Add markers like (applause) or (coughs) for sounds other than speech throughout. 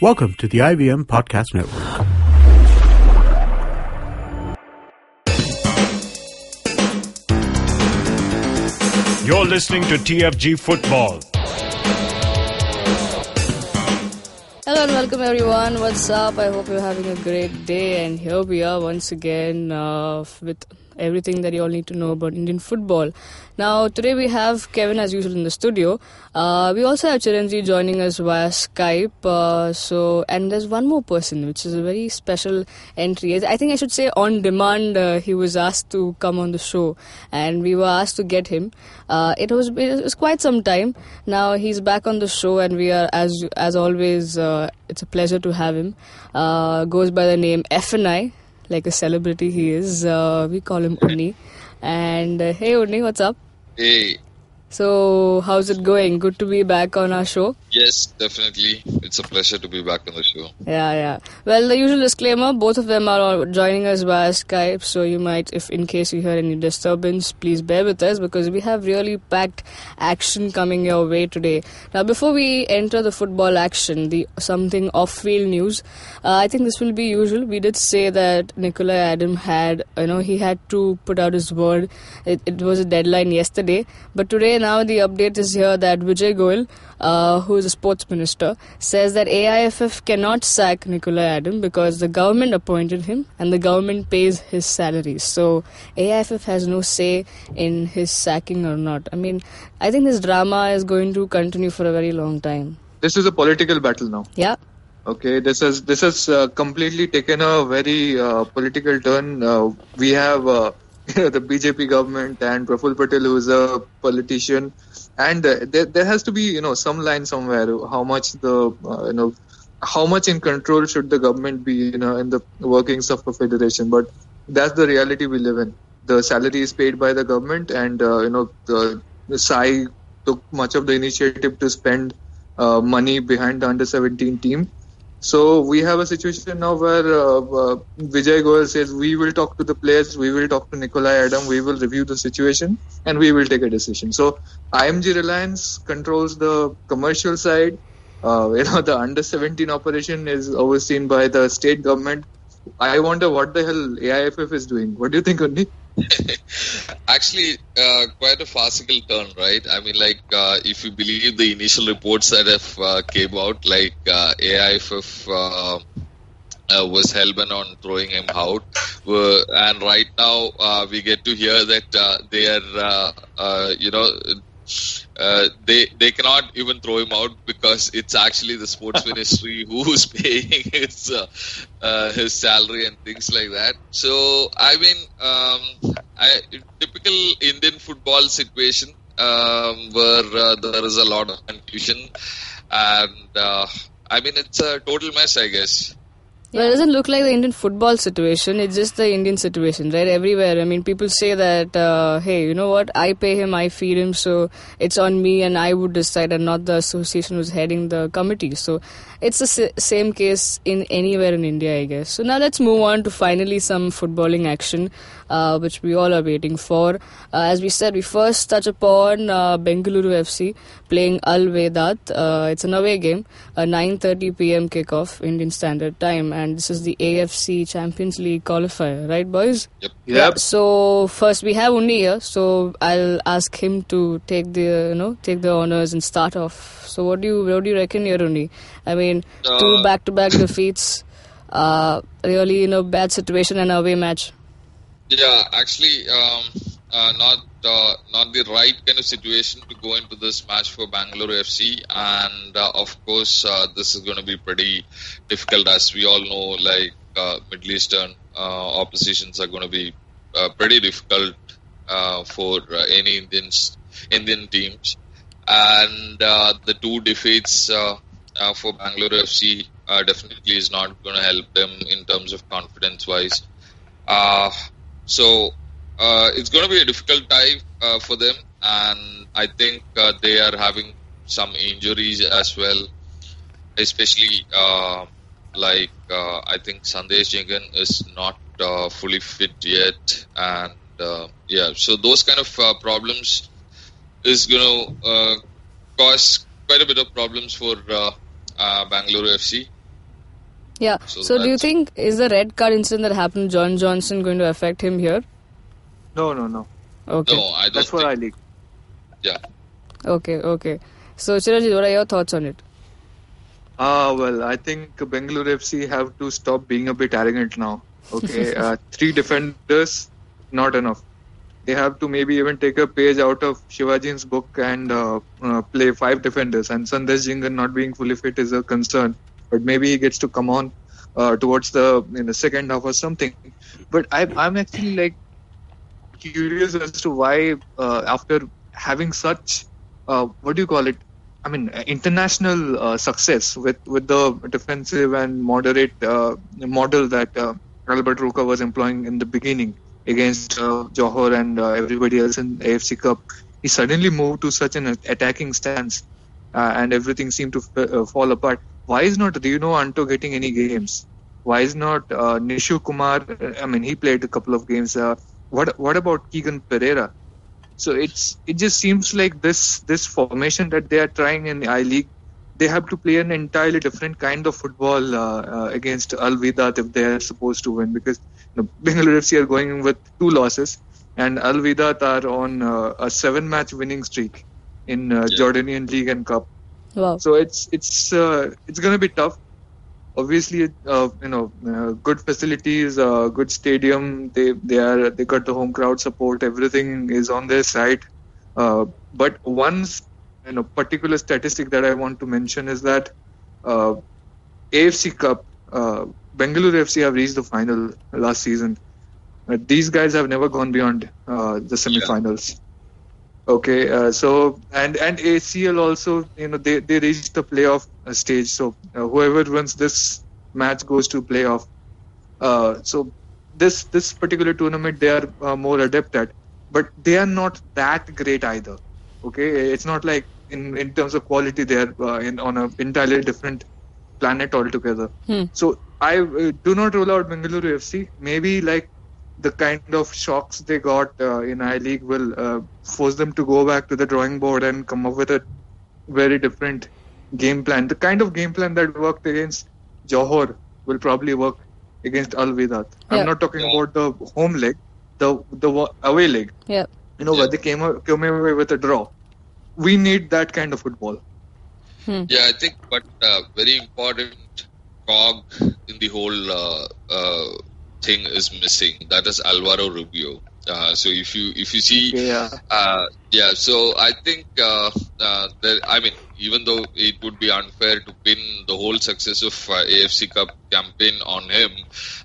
Welcome to the IVM Podcast Network. You're listening to TFG Football. Hello and welcome everyone. What's up? I hope you're having a great day. And here we are once again uh, with everything that you all need to know about Indian football. Now, today we have Kevin as usual in the studio. Uh, we also have Chiranjeev joining us via Skype. Uh, so, and there's one more person, which is a very special entry. I think I should say on demand. Uh, he was asked to come on the show, and we were asked to get him. Uh, it was it was quite some time. Now he's back on the show, and we are as as always. Uh, it's a pleasure to have him. Uh, goes by the name FNI like a celebrity he is. Uh, we call him Unni. And uh, hey, Unni, what's up? Hey. So, how's it going? Good to be back on our show. Yes, definitely. It's a pleasure to be back on the show. Yeah, yeah. Well, the usual disclaimer both of them are joining us via Skype, so you might, if in case you hear any disturbance, please bear with us because we have really packed action coming your way today. Now, before we enter the football action, the something off field news, uh, I think this will be usual. We did say that Nicolai Adam had, you know, he had to put out his word. It, it was a deadline yesterday, but today now the update is here that Vijay Goel, uh, who is a sports minister, says that AIFF cannot sack Nicolai Adam because the government appointed him and the government pays his salary. So AIFF has no say in his sacking or not. I mean, I think this drama is going to continue for a very long time. This is a political battle now. Yeah. Okay, this has this has uh, completely taken a very uh, political turn. Uh, we have uh, (laughs) the BJP government and Praful Patel, who is a politician, and uh, there, there has to be you know some line somewhere how much the uh, you know how much in control should the government be you know in the workings of a federation. But that's the reality we live in. The salary is paid by the government, and uh, you know the, the SAI took much of the initiative to spend uh, money behind the under 17 team so we have a situation now where uh, uh, Vijay Goel says we will talk to the players, we will talk to Nicolai Adam, we will review the situation, and we will take a decision. So IMG Reliance controls the commercial side. Uh, (laughs) you know the under 17 operation is overseen by the state government. I wonder what the hell AIFF is doing. What do you think, Unni? (laughs) Actually, uh, quite a farcical turn, right? I mean, like uh, if you believe the initial reports that have uh, came out, like uh, AIFF uh, uh, was hellbent on throwing him out, and right now we get to hear that they are, you know. They they cannot even throw him out because it's actually the sports (laughs) ministry who's paying (laughs) his his salary and things like that. So I mean, um, I, typical Indian football situation um, where uh, there is a lot of confusion, and uh, I mean it's a total mess, I guess. Yeah, it doesn't look like the Indian football situation. It's just the Indian situation, right? Everywhere. I mean, people say that, uh, hey, you know what? I pay him, I feed him, so it's on me, and I would decide, and not the association who's heading the committee. So it's the same case in anywhere in India, I guess. So now let's move on to finally some footballing action, uh, which we all are waiting for. Uh, as we said, we first touch upon uh, Bengaluru FC playing Al Wehdat. Uh, it's an away game, a 9:30 p.m. kickoff Indian Standard Time and this is the AFC Champions League qualifier, right, boys? Yep. Yep. So first we have Unni here, so I'll ask him to take the you know take the honors and start off. So what do you what do you reckon here, Unni? I mean, Uh, two back-to-back (coughs) defeats, uh, really you know bad situation and away match. Yeah, actually, um, uh, not uh, not the right kind of situation to go into this match for Bangalore FC, and uh, of course, uh, this is going to be pretty difficult, as we all know. Like uh, Middle Eastern oppositions are going to be pretty difficult for any Indians Indian teams, and the two defeats for Bangalore FC definitely is not going to help them in terms of confidence wise. So uh, it's going to be a difficult time uh, for them, and I think uh, they are having some injuries as well, especially uh, like uh, I think Sandesh Jhingan is not uh, fully fit yet, and uh, yeah, so those kind of uh, problems is going to uh, cause quite a bit of problems for uh, uh, Bangalore FC. Yeah. So So, do you think is the red card incident that happened to John Johnson going to affect him here? No, no, no. Okay. No, I don't That's for think. I League. Yeah. Okay. Okay. So Chiranjit, what are your thoughts on it? Ah, well, I think Bengaluru FC have to stop being a bit arrogant now. Okay, (laughs) uh, three defenders, not enough. They have to maybe even take a page out of Shivaji's book and uh, uh, play five defenders. And Sandesh Jhingan not being fully fit is a concern, but maybe he gets to come on uh, towards the in the second half or something. But I, I'm actually like curious as to why uh, after having such uh, what do you call it I mean, uh, international uh, success with, with the defensive and moderate uh, model that uh, Albert Roca was employing in the beginning against Johor and everybody else in AFC Cup. He suddenly moved to such an attacking stance, and everything seemed to f- fall apart. Why is not Rino Anto getting any games? Why is not Nishu Kumar? I mean, he played a couple of games. What what about Keegan Pereira? So it's it just seems like this this formation that they are trying in the I League, they have to play an entirely different kind of football uh, uh, against Al Wehdat if they are supposed to win because you know, (laughs) Bengaluru FC are going with two losses and Al Wehdat are on uh, a seven match winning streak in uh, Yeah. Jordanian League and Cup. Wow. So it's it's uh, it's going to be tough. Obviously, uh, you know, uh, good facilities, uh, good stadium. They they are they got the home crowd support. Everything is on their side. Uh, but one you know particular statistic that I want to mention is that uh, AFC Cup, uh, Bengaluru FC have reached the final last season. Uh, these guys have never gone beyond uh, the semifinals. Okay, uh, so and and ACL also, you know, they they reached the playoff uh, stage. So uh, whoever wins this match goes to playoff. Uh, so this this particular tournament they are uh, more adept at, but they are not that great either. Okay, it's not like in in terms of quality they are uh, in on a entirely different planet altogether. Hmm. So I do not rule out Bengaluru FC. Maybe like the kind of shocks they got uh, in I League will uh, force them to go back to the drawing board and come up with a very different game plan. The kind of game plan that worked against Johor will probably work against Al Wehdat. Yeah. I'm not talking about the home leg, the the away leg. Yeah. You know, where they came, came away with a draw. We need that kind of football. Yeah, I think, but uh, very important cog in the whole uh, uh, thing is missing. That is Alvaro Rubio. Uh, so if you if you see Yeah. Uh, yeah, so I think uh, uh, there, I mean, even though it would be unfair to pin the whole success of uh, AFC Cup campaign on him,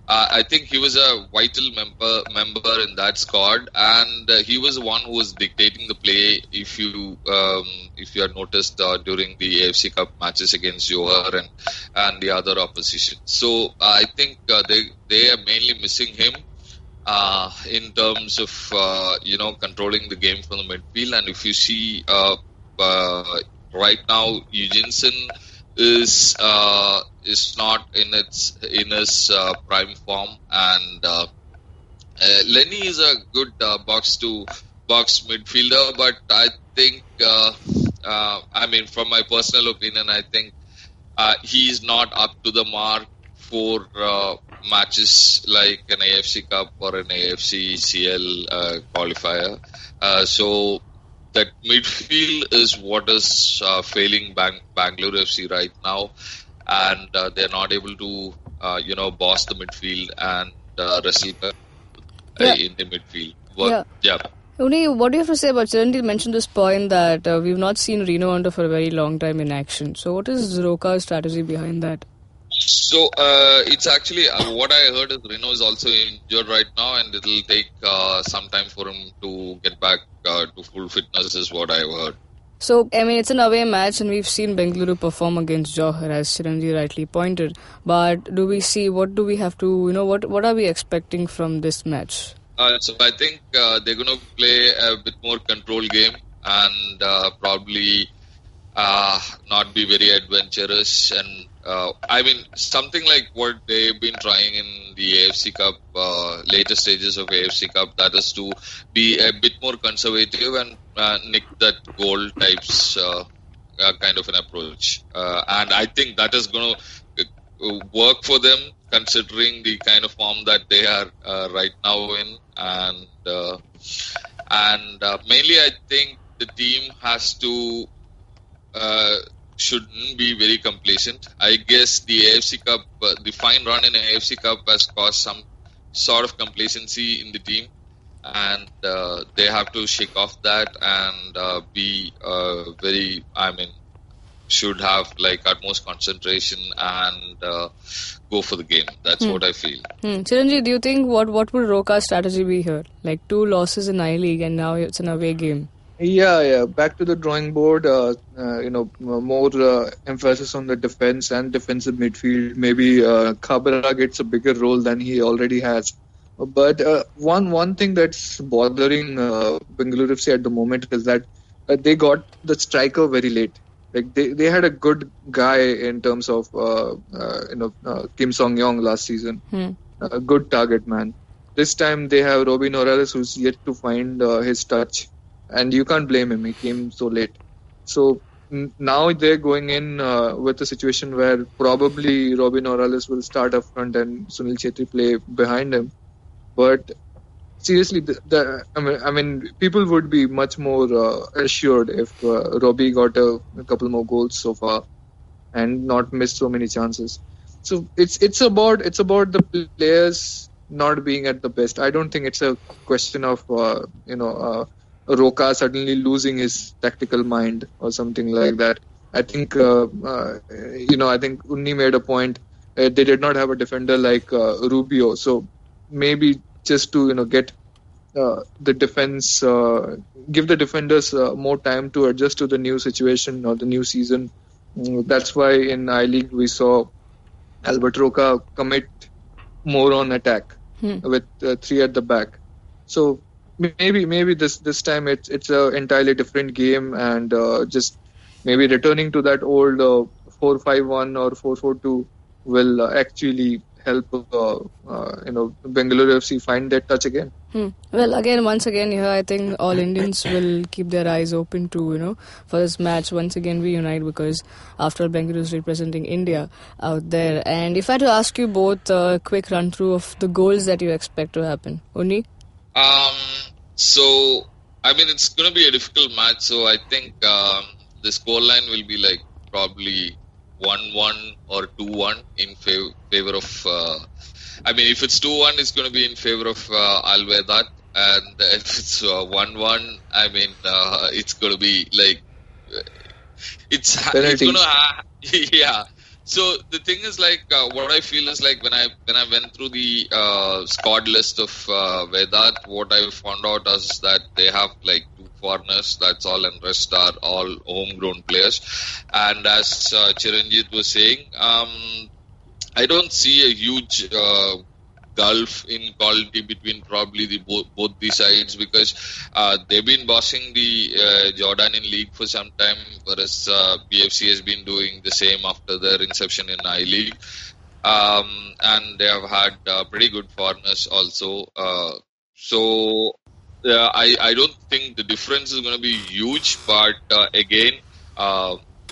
uh, I think he was a vital member member in that squad, and uh, he was the one who was dictating the play. If you um, if you had noticed uh, during the AFC Cup matches against Johor and and the other opposition, so uh, I think uh, they they are mainly missing him uh, in terms of uh, you know controlling the game from the midfield. And if you see uh, right now, Eugeneson is uh, is not in its in his uh, prime form, and uh, uh, Lenny is a good uh, box to box midfielder, but I think uh, I mean from my personal opinion, I think he is not up to the mark for matches like an AFC Cup or an AFC CL qualifier. So that midfield is what is uh, failing Bang- Bangalore FC right now, and uh, they're not able to uh, you know boss the midfield and uh, wrestle uh, Yeah. in the midfield. Well, yeah. Unni, what do you have to say about Chiranjit mentioned this point that uh, we've not seen Rino Anto for a very long time in action. So what is Roca's strategy behind that? So uh, it's actually uh, what I heard is Rino is also injured right now, and it'll take uh, some time for him to get back uh, to full fitness. Is what I've heard. So, I mean, it's an away match, and we've seen Bengaluru perform against Johor, as Chiranjit rightly pointed. But do we see what do we have to, you know, what what are we expecting from this match? Uh, so I think uh, they're going to play a bit more control game and uh, probably uh, not be very adventurous. And uh, I mean something like what they've been trying in the AFC Cup uh, later stages of AFC Cup. That is to be a bit more conservative and uh, nick that goal types uh, uh, kind of an approach. Uh, and I think that is going to work for them considering the kind of form that they are right now in, and and mainly I think the team has to shouldn't be very complacent. I guess the AFC Cup, uh, the fine run in the AFC Cup has caused some sort of complacency in the team, and uh, they have to shake off that and uh, be uh, very. I mean, should have like utmost concentration and uh, go for the game. That's what I feel. Hmm. Chiranjeev, do you think what what would Roca's strategy be here? Like two losses in I League and now it's an away game. Yeah, yeah. Back to the drawing board. Uh, uh, you know, more uh, emphasis on the defense and defensive midfield. Maybe uh, Khabra gets a bigger role than he already has. But uh, one one thing that's bothering uh, Bengaluru FC at the moment is that uh, they got the striker very late. Like they, they had a good guy in terms of uh, uh, you know uh, Kim Song Yong last season, Hmm. a good target man. This time they have Robin Morales who's yet to find uh, his touch, and you can't blame him. He came so late. So n- now they're going in uh, with a situation where probably Robin Orales will start up front and Sunil Chhetri play behind him. But seriously, the, the I mean, I mean, people would be much more uh, assured if uh, Robbie got a, a couple more goals so far and not missed so many chances. So it's it's about it's about the players not being at the best. I don't think it's a question of uh, you know Roca suddenly losing his tactical mind or something like that. I think uh, uh, you know I think Unni made a point. Uh, they did not have a defender like uh, Rubio, so maybe just to you know get uh, the defense, uh, give the defenders uh, more time to adjust to the new situation or the new season. Mm, that's why in I League we saw Albert Roca commit more on attack Hmm. with uh, three at the back. So maybe maybe this this time it's it's a entirely different game and uh, just maybe returning to that old uh, four five one or four four two will uh, actually help uh, uh, you know Bengaluru FC find that touch again. Hmm. Well, again, once again, here I think all Indians will keep their eyes open to you know for this match once again reunite because after all, Bengaluru is representing India out there. And if I had to ask you both a quick run through of the goals that you expect to happen, Unni. Um, so I mean, it's going to be a difficult match. So I think um, the scoreline will be like probably one-one or two-one in fav- favor of. Uh, I mean, if it's two-one, it's going to be in favor of uh, Al Wehdat, and if it's uh, one-one, I mean, uh, it's going to be like it's it's going to ha- (laughs) yeah. So the thing is like uh, what I feel is like when I when I went through the uh, squad list of uh, Wehdat, what I found out is that they have like two foreigners. That's all, and rest are all homegrown players. And as uh, Chiranjit was saying, um, I don't see a huge uh, gulf in quality between probably the both, both these sides because uh, they've been bossing the uh, Jordan in league for some time, whereas uh, BFC has been doing the same after their inception in I League. Um, and they have had uh, pretty good foreigners also. Uh, so uh, I, I don't think the difference is going to be huge, but uh, again,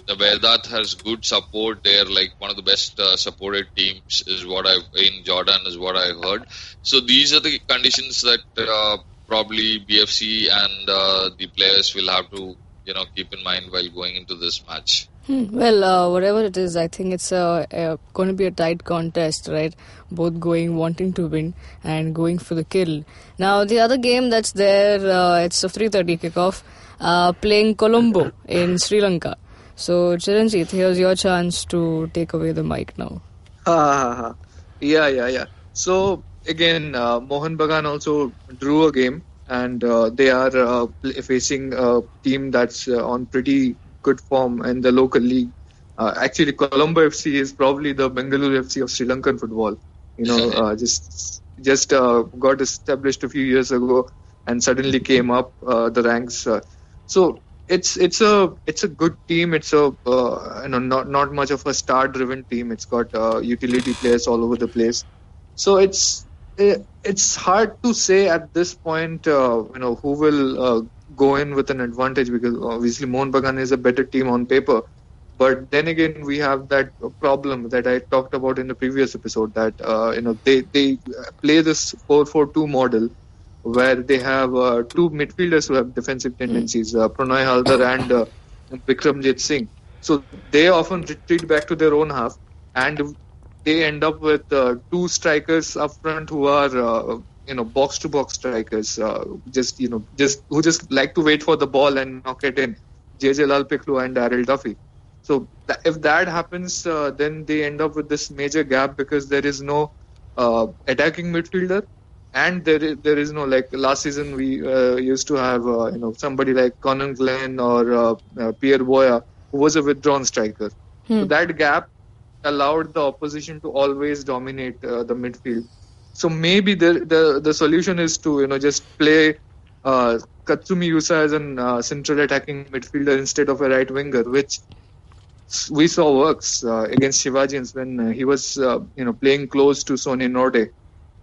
the Wehdat has good support. They're like one of the best uh, supported teams, is what I in Jordan is what I heard. So these are the conditions that uh, probably BFC and uh, the players will have to you know keep in mind while going into this match. Hmm. Well, uh, whatever it is, I think it's going to be a tight contest, right? Both going wanting to win and going for the kill. Now, the other game that's there, uh, it's a 3:30 kickoff, uh, playing Colombo in Sri Lanka. So, Chiranjit, here's your chance to take away the mic now. Ha, ha, ha. yeah, yeah, yeah. So again, uh, Mohun Bagan also drew a game, and uh, they are uh, facing a team that's uh, on pretty good form in the local league. Uh, actually, Colombo FC is probably the Bengaluru FC of Sri Lankan football. You know, (laughs) uh, just just uh, got established a few years ago and suddenly came up uh, the ranks. Uh, so it's it's a it's a good team. It's a uh, you know not not much of a star-driven team. It's got uh, utility players all over the place. So it's it, it's hard to say at this point. Uh, you know who will uh, go in with an advantage because obviously Mohun Bagan is a better team on paper, but then again, we have that problem that I talked about in the previous episode that uh, you know they they play this 4-4-2 model where they have uh, two midfielders who have defensive tendencies, uh, Pranay Haldar (coughs) and uh, Vikramjit Singh. So they often retreat back to their own half, and they end up with uh, two strikers up front who are uh, you know box to box strikers, uh, just you know just who just like to wait for the ball and knock it in. Jeje Lalpekhlua and Daryl Duffy. So th- if that happens, uh, then they end up with this major gap because there is no uh, attacking midfielder, and there is, there is no like last season we uh, used to have uh, you know somebody like Cornell Glen or uh, uh, Pierre Boya who was a withdrawn striker. So that gap allowed the opposition to always dominate uh, the midfield. So maybe the, the the solution is to you know just play uh, Katsumi Yusa as a uh, central attacking midfielder instead of a right winger, which we saw works uh, against Shivajians when uh, he was uh, you know playing close to Sony Norde.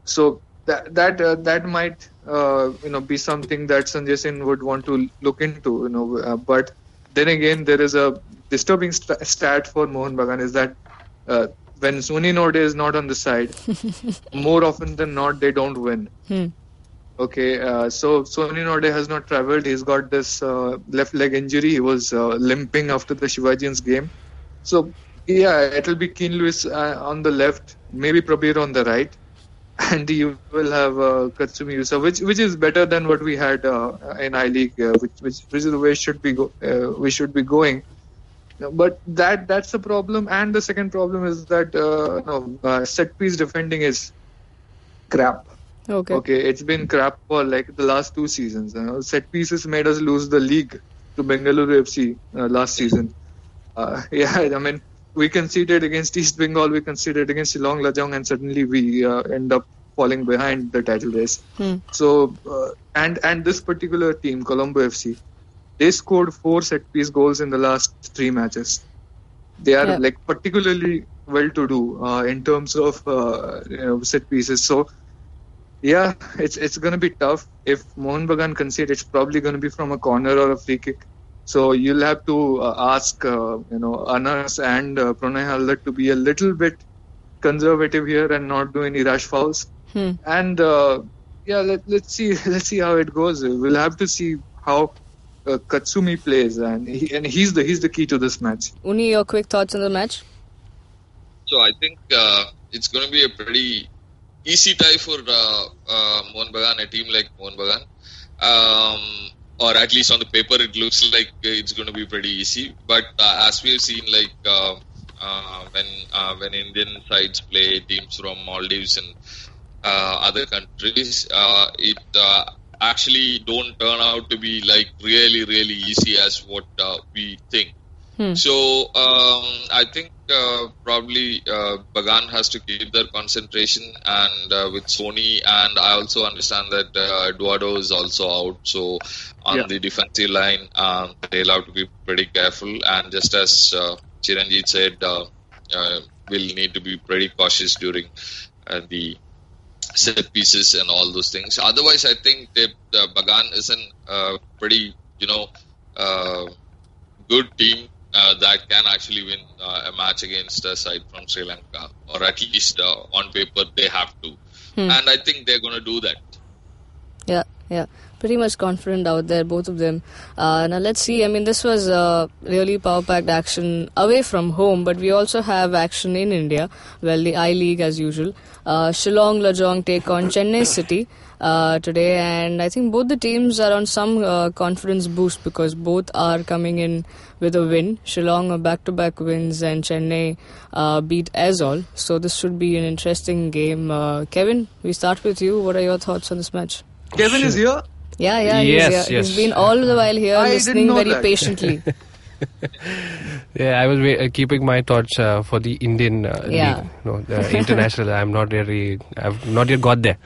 So that that uh, that might uh, you know be something that Sanjay Singh would want to look into. You know, uh, but then again, there is a disturbing st- stat for Mohun Bagan is that uh, when Sony Norde is not on the side, (laughs) more often than not they don't win. Hmm. Okay, uh, so Sony Norde has not traveled. He's got this uh, left leg injury. He was uh, limping after the Shivajians game. So, yeah, it'll be Keen Lewis uh, on the left, maybe Prabir on the right, and you will have uh, Katsumi Yusa, which which is better than what we had uh, in I League, uh, which, which which is the way should be go- uh, we should be going. But that that's the problem, and the second problem is that uh, no, uh, set piece defending is crap. Okay. Okay, it's been crap for like the last two seasons. You know, set pieces made us lose the league to Bengaluru FC uh, last season. Uh, (laughs) yeah, I mean, we conceded against East Bengal, we conceded against Shillong Lajong, and suddenly we uh, end up falling behind the title race. Hmm. So, uh, and and this particular team, Colombo FC, they scored four set piece goals in the last three matches. They are Yeah. like particularly well to do uh, in terms of uh, you know, set pieces. So, yeah, it's it's going to be tough. If Mohun Bagan concede, it's probably going to be from a corner or a free kick. So you'll have to uh, ask, uh, you know, Anas and uh, Pranay Haldar to be a little bit conservative here and not do any rash fouls. Hmm. And uh, yeah, let, let's see, (laughs) let's see how it goes. We'll have to see how uh, Katsumi plays, and he, and he's the he's the key to this match. Unni, your quick thoughts on the match? So I think uh, it's going to be a pretty easy tie for uh, uh, Mohun Bagan, a team like Mohun Bagan. Um, or at least on the paper, it looks like it's going to be pretty easy. But uh, as we have seen, like uh, uh, when uh, when Indian sides play teams from Maldives and uh, other countries, uh, it uh, actually don't turn out to be like really really easy as what uh, we think. Hmm. So um, I think uh, probably uh, Bagan has to keep their concentration and uh, with Sony and I also understand that uh, Eduardo is also out. So on Yeah. the defensive line, um, they'll have to be pretty careful. And just as uh, Chiranjit said, uh, uh, we'll need to be pretty cautious during uh, the set pieces and all those things. Otherwise, I think they, the Bagan is a uh, pretty, you know, uh, good team that can actually win uh, a match against a side from Sri Lanka, or at least uh, on paper they have to. Hmm. And I think they're going to do that. Yeah, yeah. Pretty much confident out there, both of them. Uh, now let's see. I mean, this was uh, really power-packed action away from home, but we also have action in India. Well, the I League as usual. Uh, Shillong Lajong take on Chennai City uh, today, and I think both the teams are on some uh, confidence boost because both are coming in with a win. Shillong are back-to-back wins, and Chennai uh, beat Aizawl. So this should be an interesting game. Uh, Kevin, we start with you. What are your thoughts on this match? Kevin is here. Yeah, yeah, Yes, he's, here. yes. he's been all the while here I listening very that. patiently. (laughs) (laughs) Yeah, I was uh, keeping my thoughts uh, for the Indian uh, Yeah. league. No, the international. I'm not really. I've not yet got there.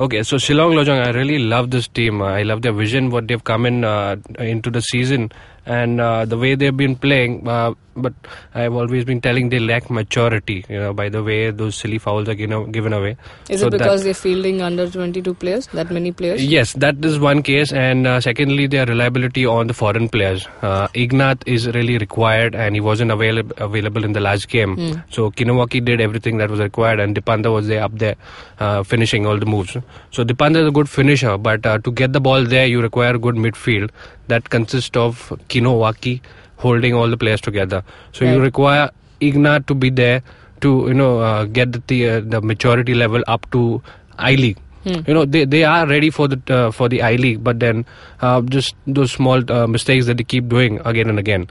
Okay, so Shillong Lajong, I really love this team. Uh, I love their vision, what they've come in uh, into the season, and uh, the way they've been playing. But I've always been telling they lack maturity, you know, by the way those silly fouls are given, given away. Is So it because they're fielding under 22 players? That many players? Yes, that is one case, and uh, secondly, their reliability on the foreign players. Uh, Ignat is really required, and he wasn't available available in the last game. So Kinowaki did everything that was required, and Dipanda was there up there, uh, finishing all the moves. So Dipanda is a good finisher, but uh, to get the ball there, you require good midfield that consists of Kinowaki holding all the players together. So you require Ignat to be there to you know uh, get the the, uh, the maturity level up to I League. You know they, they are ready for the uh, for the I League, but then uh, just those small uh, mistakes that they keep doing again and again.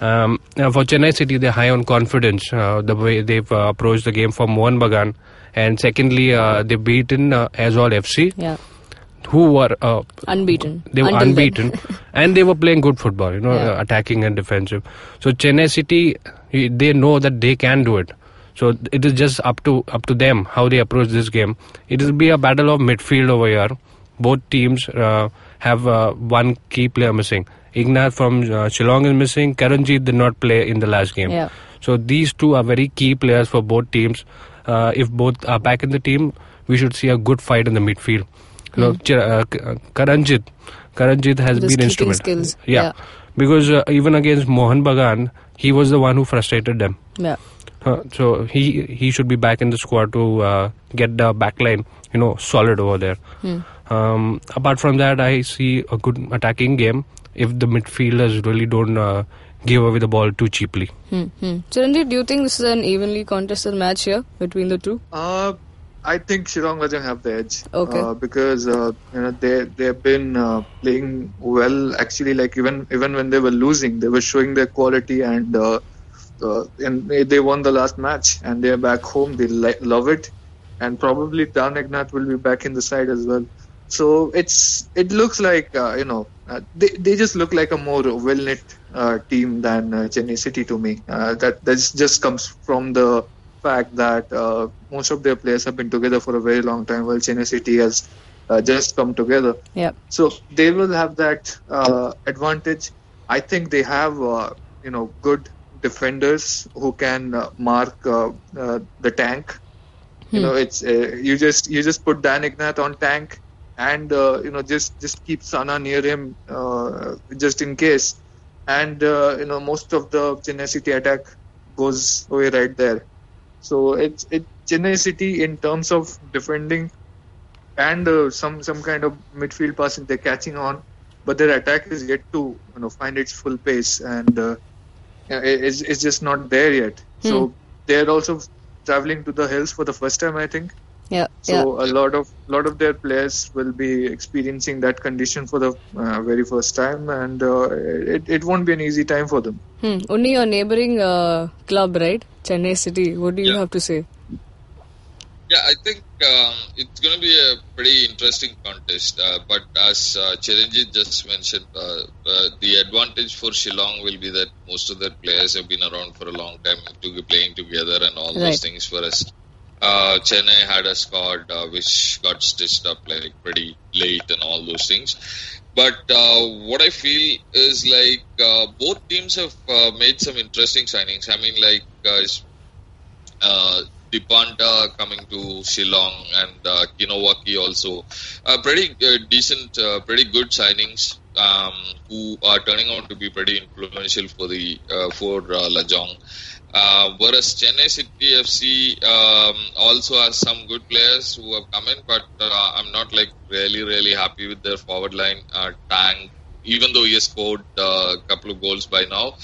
Um, now for Chennai City, they're high on confidence. Uh, the way they've uh, approached the game for Mohun Bagan, and secondly, uh, they've beaten uh, Aizawl FC, Yeah. Who were uh, Unbeaten. they were Until unbeaten, (laughs) and they were playing good football. You know, Yeah. uh, attacking and defensive. So Chennai City, they know that they can do it. So it is just up to up to them how they approach this game. It will be a battle of midfield over here. Both teams uh, have uh, one key player missing. Ignat from uh, Shillong is missing. Karanjit did not play in the last game. Yeah. So these two are very key players for both teams. Uh, if both are back in the team, we should see a good fight in the midfield. You know, Ch- uh, uh, Karanjit, Karanjit has His been instrumental. skills, Yeah, yeah. because uh, even against Mohun Bagan, he was the one who frustrated them. Yeah. Uh, so he he should be back in the squad to uh, get the back line, you know, solid over there. Hmm. Um, apart from that, I see a good attacking game if the midfielders really don't uh, give away the ball too cheaply. Hmm. Hmm. Chiranjit, do you think this is an evenly contested match here between the two? Uh, I think Shillong Lajong have the edge. Okay. Uh, because uh, you know they they've been uh, playing well. Actually, like even even when they were losing, they were showing their quality and uh, uh, and they, they won the last match and they're back home. They li- love it, and probably Dan Ignat will be back in the side as well. So it's it looks like uh, you know uh, they they just look like a more well knit uh, team than uh, Chennai City to me. Uh, that that just comes from the fact that uh, most of their players have been together for a very long time, while Chennai City has uh, just come together. Yeah. So they will have that uh, advantage. I think they have uh, you know good defenders who can uh, mark uh, uh, the tank. You Hmm. know, it's uh, you just you just put Dan Ignat on tank, and uh, you know just just keep Sana near him uh, just in case, and uh, you know most of the Chennai City attack goes away right there. So it's it Chennai City in terms of defending and uh, some some kind of midfield passing they're catching on, but their attack is yet to you know find its full pace and uh, it's, it's just not there yet. So they're also traveling to the hills for the first time, I think. Yeah. So yeah. a lot of lot of their players will be experiencing that condition for the uh, very first time, and uh, it it won't be an easy time for them. Hmm. Only your neighboring uh, club, right? Chennai City. What do you Yeah. have to say? Yeah, I think um, it's going to be a pretty interesting contest. Uh, but as uh, Chiranjit just mentioned, uh, uh, the advantage for Shillong will be that most of their players have been around for a long time, to be playing together and all Right. those things. For us, uh, Chennai had a squad uh, which got stitched up like pretty late and all those things. But uh, what I feel is like uh, both teams have uh, made some interesting signings. I mean, like uh, uh, Dipanda coming to Shillong and uh, Kinowaki also. Pretty decent, pretty good signings um, who are turning out to be pretty influential for the for uh, Lajong. Uh, whereas Chennai City FC um, also has some good players who have come in, but uh, I'm not like really really happy with their forward line. Uh, Tang, even though he has scored uh, a couple of goals by now,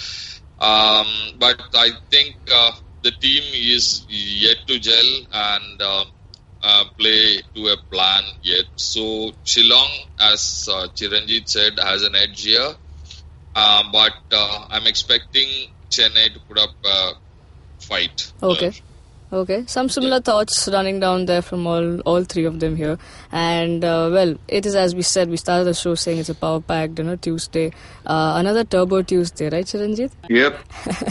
um, but I think uh, the team is yet to gel and uh, uh, play to a plan yet. So Shillong, as uh, Chiranjit said, has an edge here, uh, but uh, I'm expecting Chennai to put up a fight. Okay. Okay, some similar thoughts running down there from all all three of them here, and uh, well, it is as we said. We started the show saying it's a power packed, you know, Tuesday, uh, another Turbo Tuesday, right, Chiranjit? Yep.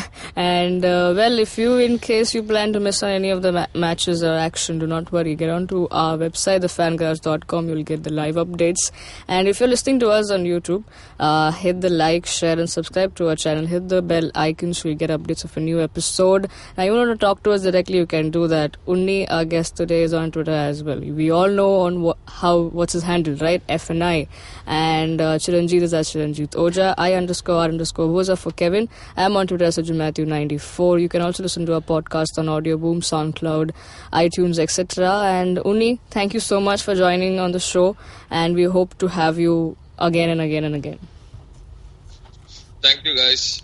(laughs) And uh, well, if you, in case you plan to miss on any of the ma- matches or action, do not worry. Get onto our website, thefangarage.com. You'll get the live updates. And if you're listening to us on YouTube, uh, hit the like, share, and subscribe to our channel. Hit the bell icon so you get updates of a new episode. Now, you want to talk to us directly, you can do that. Unni, our guest today, is on Twitter as well. We all know on wha- how what's his handle, right? FNI. And uh, Chiranjit is as Chiranjit Ojha. I underscore R underscore Woza for Kevin. I'm on Twitter as Matthew94. You can also listen to our podcast on Audioboom, SoundCloud, iTunes, etc. And Unni, thank you so much for joining on the show. And we hope to have you again and again and again. Thank you, guys.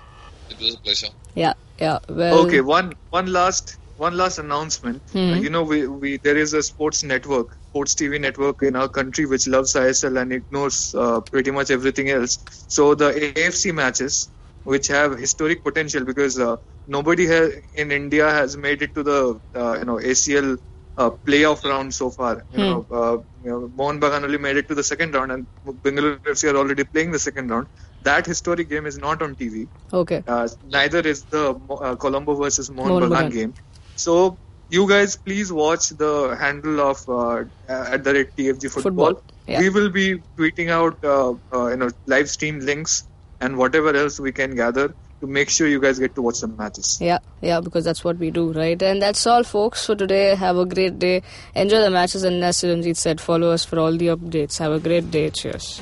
It was a pleasure. Yeah, yeah. Well, Okay, one one last one last announcement. Hmm. You know, we, we there is a sports network, sports TV network in our country which loves ISL and ignores uh, pretty much everything else. So the AFC matches, which have historic potential, because uh, nobody ha- in India has made it to the uh, you know ACL uh, playoff round so far. You know, uh, you know, Mohun Bagan only made it to the second round, and Bengaluru FC are already playing the second round. That historic game is not on TV. okay. Uh, neither is the uh, Colombo versus Bagan Bagan. game. So you guys please watch the handle of uh, at the rate TFG football. Football, yeah. We will be tweeting out uh, uh, you know live stream links and whatever else we can gather to make sure you guys get to watch some matches. Yeah, yeah, because that's what we do, right? And that's all, folks, for today. Have a great day. Enjoy the matches, and as Chiranjit said, follow us for all the updates. Have a great day. Cheers.